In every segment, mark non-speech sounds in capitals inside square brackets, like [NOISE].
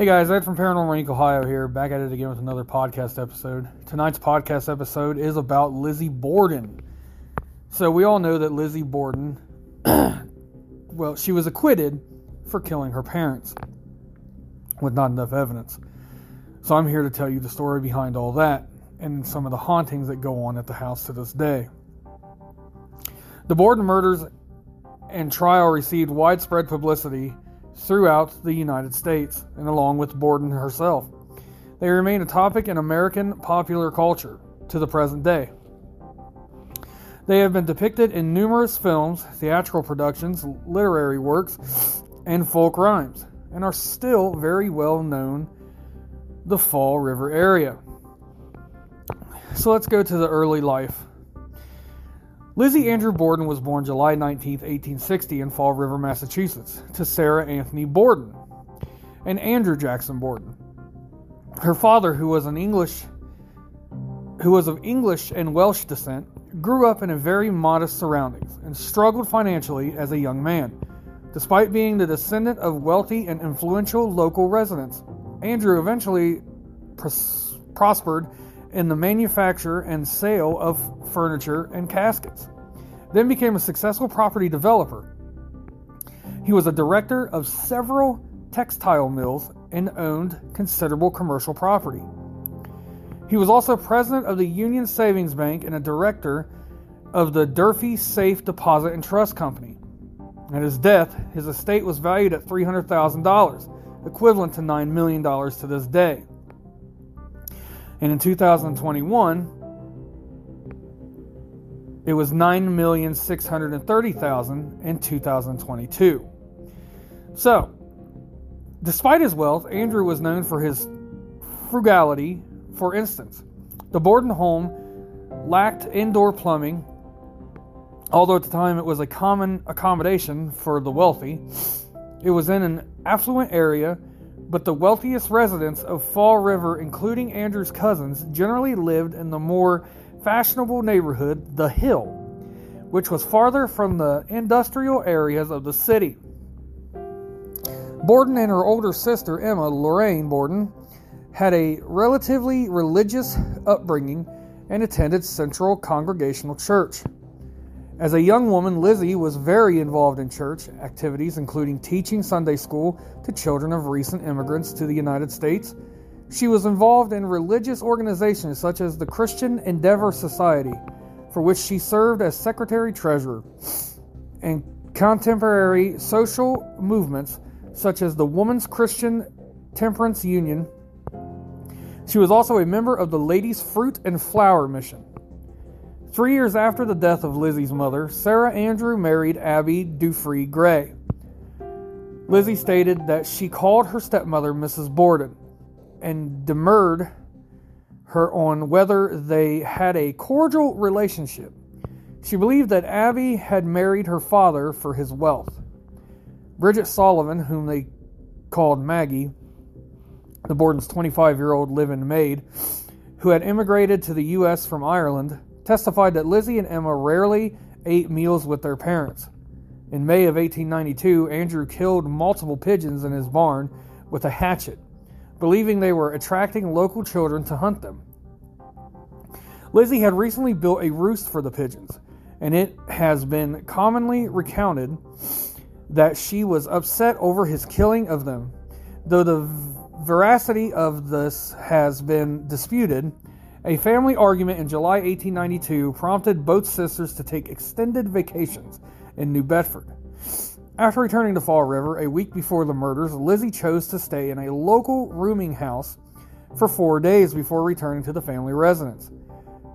Hey guys, Ed from Paranormal Inc. Ohio here, back at it again with another podcast episode. Tonight's podcast episode is about Lizzie Borden. So, we all know that Lizzie Borden, [COUGHS] well, she was acquitted for killing her parents with not enough evidence. So, I'm here to tell you the story behind all that and some of the hauntings that go on at the house to this day. The Borden murders and trial received widespread publicity throughout the United States and along with Borden herself. They remain a topic in American popular culture to the present day. They have been depicted in numerous films, theatrical productions, literary works, and folk rhymes, and are still very well known the Fall River area. So let's go to the early life. Lizzie Andrew Borden was born July 19, 1860, in Fall River, Massachusetts, to Sarah Anthony Borden and Andrew Jackson Borden. Her father, who was an English who was of English and Welsh descent, grew up in a very modest surroundings and struggled financially as a young man. Despite being the descendant of wealthy and influential local residents, Andrew eventually pros- prospered in the manufacture and sale of furniture and caskets. Then became a successful property developer. He was a director of several textile mills and owned considerable commercial property. He was also president of the Union Savings Bank and a director of the Durfee Safe Deposit and Trust Company. At his death, his estate was valued at $300,000, equivalent to $9 million to this day. And in 2021, it was 9,630,000 in 2022. So, despite his wealth, Andrew was known for his frugality. For instance, the Borden home lacked indoor plumbing, although at the time it was a common accommodation for the wealthy. It was in an affluent area but the wealthiest residents of Fall River, including Andrew's cousins, generally lived in the more fashionable neighborhood, The Hill, which was farther from the industrial areas of the city. Borden and her older sister, Emma Lorraine Borden, had a relatively religious upbringing and attended Central Congregational Church. As a young woman, Lizzie was very involved in church activities, including teaching Sunday school to children of recent immigrants to the United States. She was involved in religious organizations such as the Christian Endeavor Society, for which she served as secretary treasurer, and contemporary social movements such as the Women's Christian Temperance Union. She was also a member of the Ladies' Fruit and Flower Mission. Three years after the death of Lizzie's mother, Sarah Andrew married Abby Durfee Gray. Lizzie stated that she called her stepmother Mrs. Borden and demurred her on whether they had a cordial relationship. She believed that Abby had married her father for his wealth. Bridget Sullivan, whom they called Maggie, the Borden's 25 year old live in maid, who had immigrated to the U.S. from Ireland, testified that Lizzie and Emma rarely ate meals with their parents. In May of 1892, Andrew killed multiple pigeons in his barn with a hatchet, believing they were attracting local children to hunt them. Lizzie had recently built a roost for the pigeons, and it has been commonly recounted that she was upset over his killing of them. Though the veracity of this has been disputed, a family argument in July 1892 prompted both sisters to take extended vacations in New Bedford. After returning to Fall River a week before the murders, Lizzie chose to stay in a local rooming house for four days before returning to the family residence.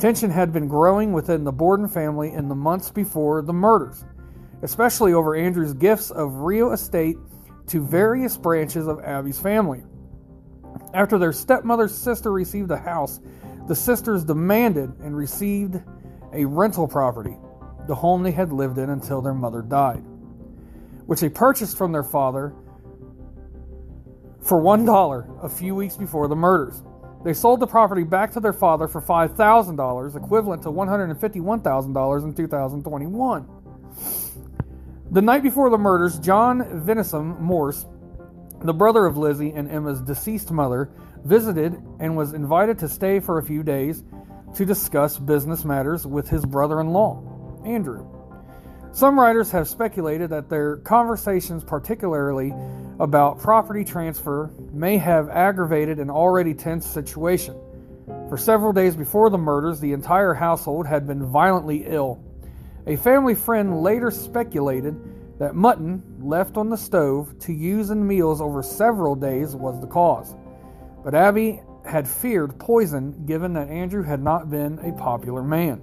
Tension had been growing within the Borden family in the months before the murders, especially over Andrew's gifts of real estate to various branches of Abby's family. After their stepmother's sister received the house the sisters demanded and received a rental property, the home they had lived in until their mother died, which they purchased from their father for $1 a few weeks before the murders. They sold the property back to their father for $5,000, equivalent to $151,000 in 2021. The night before the murders, John Vinnicum Morse, The brother of Lizzie and Emma's deceased mother visited and was invited to stay for a few days to discuss business matters with his brother in law, Andrew. Some writers have speculated that their conversations, particularly about property transfer, may have aggravated an already tense situation. For several days before the murders, the entire household had been violently ill. A family friend later speculated that mutton left on the stove to use in meals over several days was the cause. But Abby had feared poison given that Andrew had not been a popular man.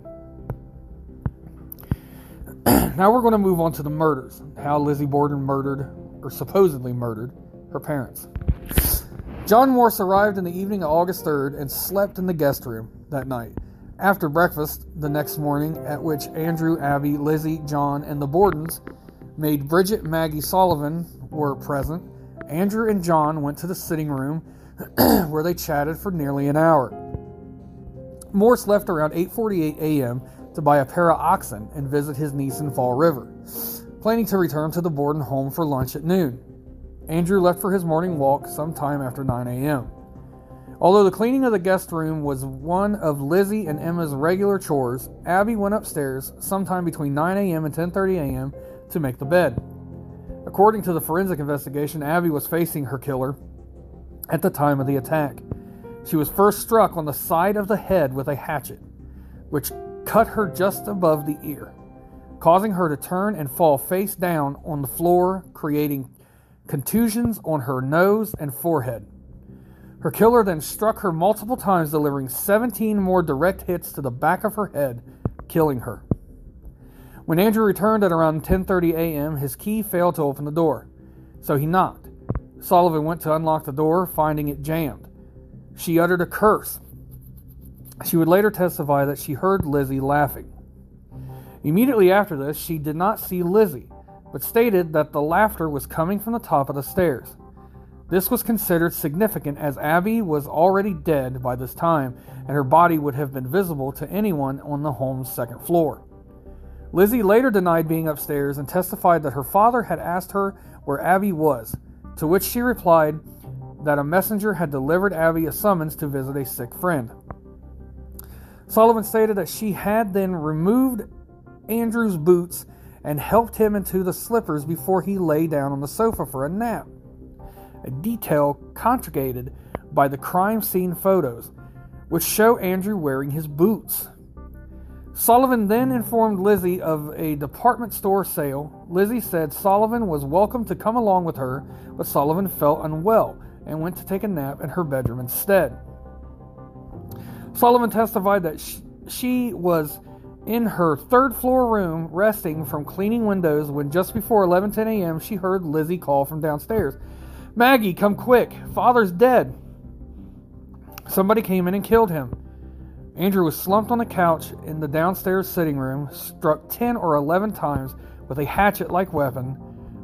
[CLEARS THROAT] now we're going to move on to the murders. How Lizzie Borden murdered, or supposedly murdered, her parents. John Morse arrived in the evening of August 3rd and slept in the guest room that night. After breakfast the next morning, at which Andrew, Abby, Lizzie, John, and the Bordens maid Bridget Maggie Sullivan were present, Andrew and John went to the sitting room [CLEARS THROAT] where they chatted for nearly an hour. Morse left around 8:48 a.m. to buy a pair of oxen and visit his niece in Fall River, planning to return to the Borden home for lunch at noon. Andrew left for his morning walk sometime after 9 a.m. Although the cleaning of the guest room was one of Lizzie and Emma's regular chores, Abby went upstairs sometime between 9 a.m. and 10:30 a.m. to make the bed. According to the forensic investigation, Abby was facing her killer at the time of the attack. She was first struck on the side of the head with a hatchet, which cut her just above the ear, causing her to turn and fall face down on the floor, creating contusions on her nose and forehead. Her killer then struck her multiple times, delivering 17 more direct hits to the back of her head, killing her. When Andrew returned at around 10:30 a.m., his key failed to open the door, so he knocked. Sullivan went to unlock the door, finding it jammed. She uttered a curse. She would later testify that she heard Lizzie laughing. Immediately after this, she did not see Lizzie, but stated that the laughter was coming from the top of the stairs. This was considered significant as Abby was already dead by this time, and her body would have been visible to anyone on the home's second floor. Lizzie later denied being upstairs and testified that her father had asked her where Abby was, to which she replied that a messenger had delivered Abby a summons to visit a sick friend. Sullivan stated that she had then removed Andrew's boots and helped him into the slippers before he lay down on the sofa for a nap. A detail contradicted by the crime scene photos, which show Andrew wearing his boots. Sullivan then informed Lizzie of a department store sale. Lizzie said Sullivan was welcome to come along with her, but Sullivan felt unwell and went to take a nap in her bedroom instead. Sullivan testified that she was in her third floor room resting from cleaning windows when just before 11:10 a.m. she heard Lizzie call from downstairs. "Maggie, come quick. Father's dead." Somebody came in and killed him. Andrew was slumped on the couch in the downstairs sitting room, struck 10 or 11 times with a hatchet-like weapon.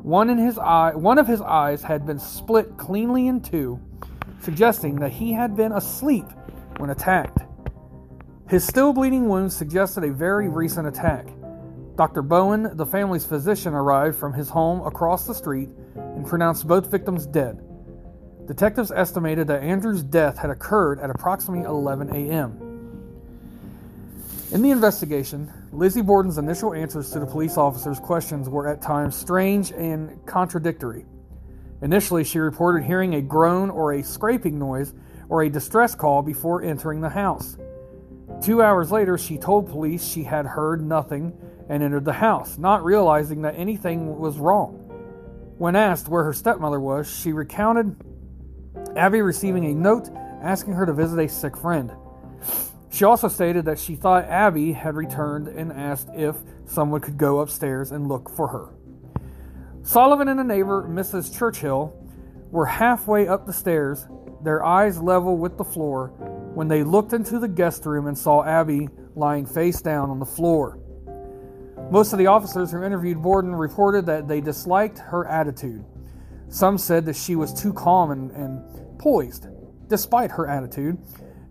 One in his eye, one of his eyes had been split cleanly in two, suggesting that he had been asleep when attacked. His still bleeding wounds suggested a very recent attack. Dr. Bowen, the family's physician, arrived from his home across the street and pronounced both victims dead. Detectives estimated that Andrew's death had occurred at approximately 11 a.m. In the investigation, Lizzie Borden's initial answers to the police officers' questions were at times strange and contradictory. Initially, she reported hearing a groan or a scraping noise or a distress call before entering the house. Two hours later, she told police she had heard nothing and entered the house, not realizing that anything was wrong. When asked where her stepmother was, she recounted Abby receiving a note asking her to visit a sick friend. She also stated that she thought Abby had returned and asked if someone could go upstairs and look for her. Sullivan and a neighbor, Mrs. Churchill, were halfway up the stairs, their eyes level with the floor, when they looked into the guest room and saw Abby lying face down on the floor. Most of the officers who interviewed Borden reported that they disliked her attitude. Some said that she was too calm and, and poised, despite her attitude,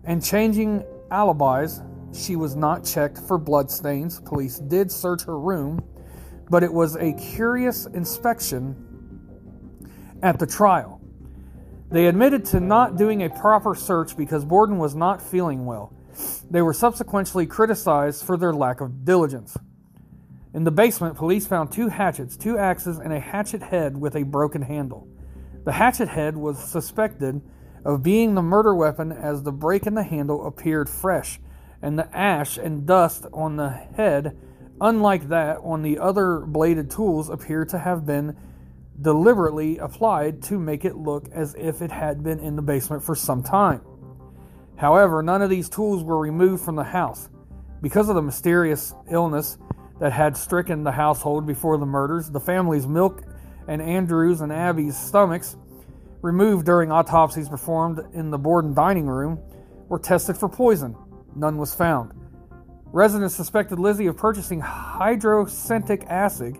and changing alibis. She was not checked for bloodstains. Police did search her room, but it was a curious inspection at the trial. They admitted to not doing a proper search because Borden was not feeling well. They were subsequently criticized for their lack of diligence. In the basement, police found two hatchets, two axes, and a hatchet head with a broken handle. The hatchet head was suspected of being the murder weapon as the break in the handle appeared fresh, and the ash and dust on the head, unlike that on the other bladed tools, appeared to have been deliberately applied to make it look as if it had been in the basement for some time. However, none of these tools were removed from the house. Because of the mysterious illness that had stricken the household before the murders, the family's milk and Andrews and Abby's stomachs, removed during autopsies performed in the Borden dining room, were tested for poison. None was found. Residents suspected Lizzie of purchasing hydrocyanic acid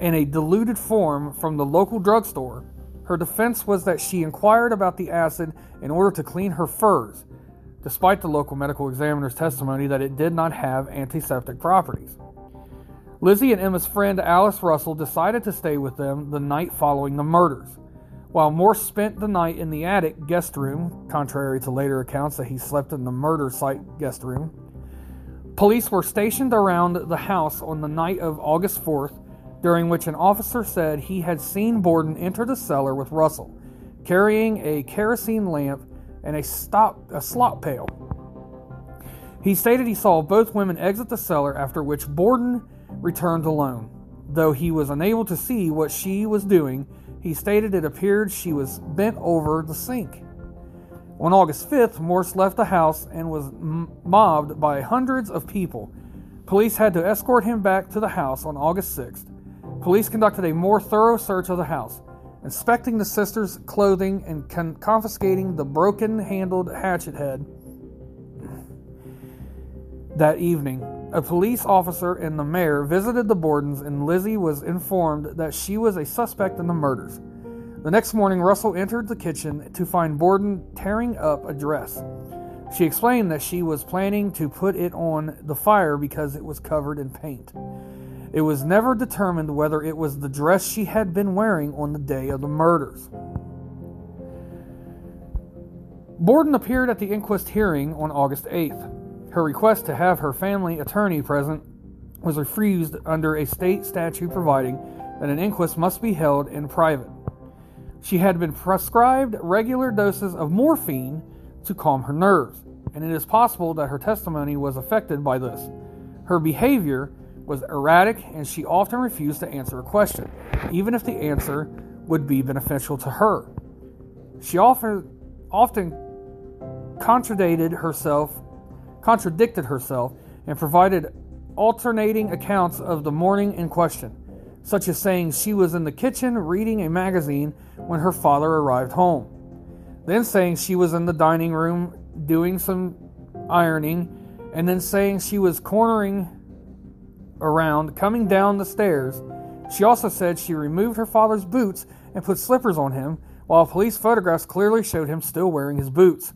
in a diluted form from the local drugstore. Her defense was that she inquired about the acid in order to clean her furs, despite the local medical examiner's testimony that it did not have antiseptic properties. Lizzie and Emma's friend Alice Russell decided to stay with them the night following the murders. While Morse spent the night in the attic guest room, contrary to later accounts that he slept in the murder site guest room, police were stationed around the house on the night of August 4th during which an officer said he had seen Borden enter the cellar with Russell, carrying a kerosene lamp and a, stop, a slop pail. He stated he saw both women exit the cellar, after which Borden returned alone. Though he was unable to see what she was doing, he stated it appeared she was bent over the sink. On August 5th, Morse left the house and was mobbed by hundreds of people. Police had to escort him back to the house on August 6th. Police conducted a more thorough search of the house, inspecting the sisters' clothing and con- confiscating the broken handled hatchet head. That evening, a police officer and the mayor visited the Bordens, and Lizzie was informed that she was a suspect in the murders. The next morning, Russell entered the kitchen to find Borden tearing up a dress. She explained that she was planning to put it on the fire because it was covered in paint. It was never determined whether it was the dress she had been wearing on the day of the murders. Borden appeared at the inquest hearing on August 8th. Her request to have her family attorney present was refused under a state statute providing that an inquest must be held in private. She had been prescribed regular doses of morphine to calm her nerves, and it is possible that her testimony was affected by this. Her behavior was erratic and she often refused to answer a question, even if the answer would be beneficial to her. She often, often contradicted herself, contradicted herself, and provided alternating accounts of the morning in question, such as saying she was in the kitchen reading a magazine when her father arrived home, then saying she was in the dining room doing some ironing, and then saying she was cornering around coming down the stairs. She also said she removed her father's boots and put slippers on him, while police photographs clearly showed him still wearing his boots.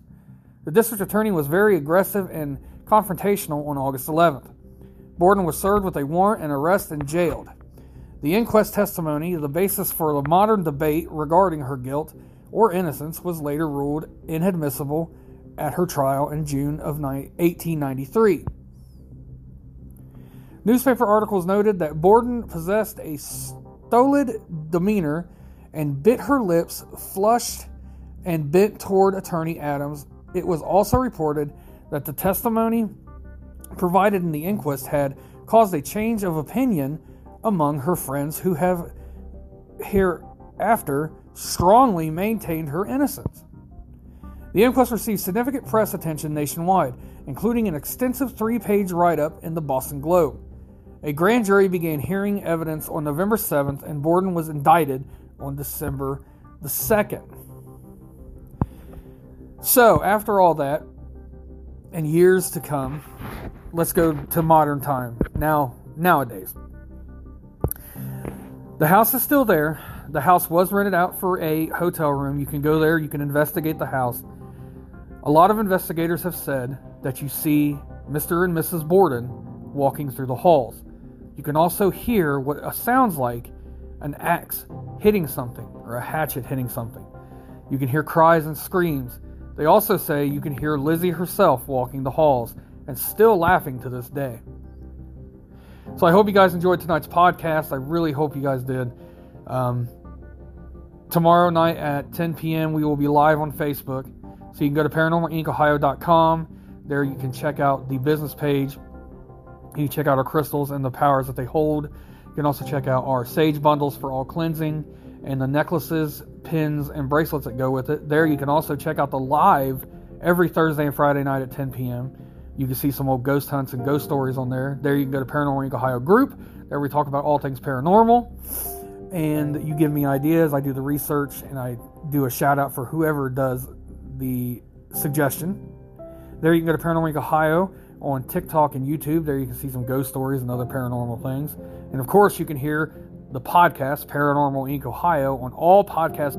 The district attorney was very aggressive and confrontational on August 11th. Borden was served with a warrant and arrest and jailed. The inquest testimony, the basis for the modern debate regarding her guilt or innocence, was later ruled inadmissible at her trial in June of 1893. Newspaper articles noted that Borden possessed a stolid demeanor and bit her lips, flushed, and bent toward Attorney Adams. It was also reported that the testimony provided in the inquest had caused a change of opinion among her friends who have hereafter strongly maintained her innocence. The inquest received significant press attention nationwide, including an extensive three page write up in the Boston Globe. A grand jury began hearing evidence on November 7th, and Borden was indicted on December the 2nd. So, after all that, and years to come, let's go to modern time. Now, nowadays. The house is still there. The house was rented out for a hotel room. You can go there, you can investigate the house. A lot of investigators have said that you see Mr. and Mrs. Borden walking through the halls. You can also hear what sounds like an axe hitting something or a hatchet hitting something. You can hear cries and screams. They also say you can hear Lizzie herself walking the halls and still laughing to this day. So I hope you guys enjoyed tonight's podcast. I really hope you guys did. Um, tomorrow night at 10 p.m., we will be live on Facebook. So you can go to paranormalincohio.com. There you can check out the business page. You check out our crystals and the powers that they hold. You can also check out our sage bundles for all cleansing and the necklaces, pins, and bracelets that go with it. There you can also check out the live every Thursday and Friday night at 10 p.m. You can see some old ghost hunts and ghost stories on there. There you can go to Paranormal Inc. Ohio group. There we talk about all things paranormal. And you give me ideas. I do the research and I do a shout out for whoever does the suggestion. There you can go to Paranormal Inc. Ohio on TikTok and YouTube. There you can see some ghost stories and other paranormal things. And of course, you can hear the podcast Paranormal Inc. Ohio on all podcast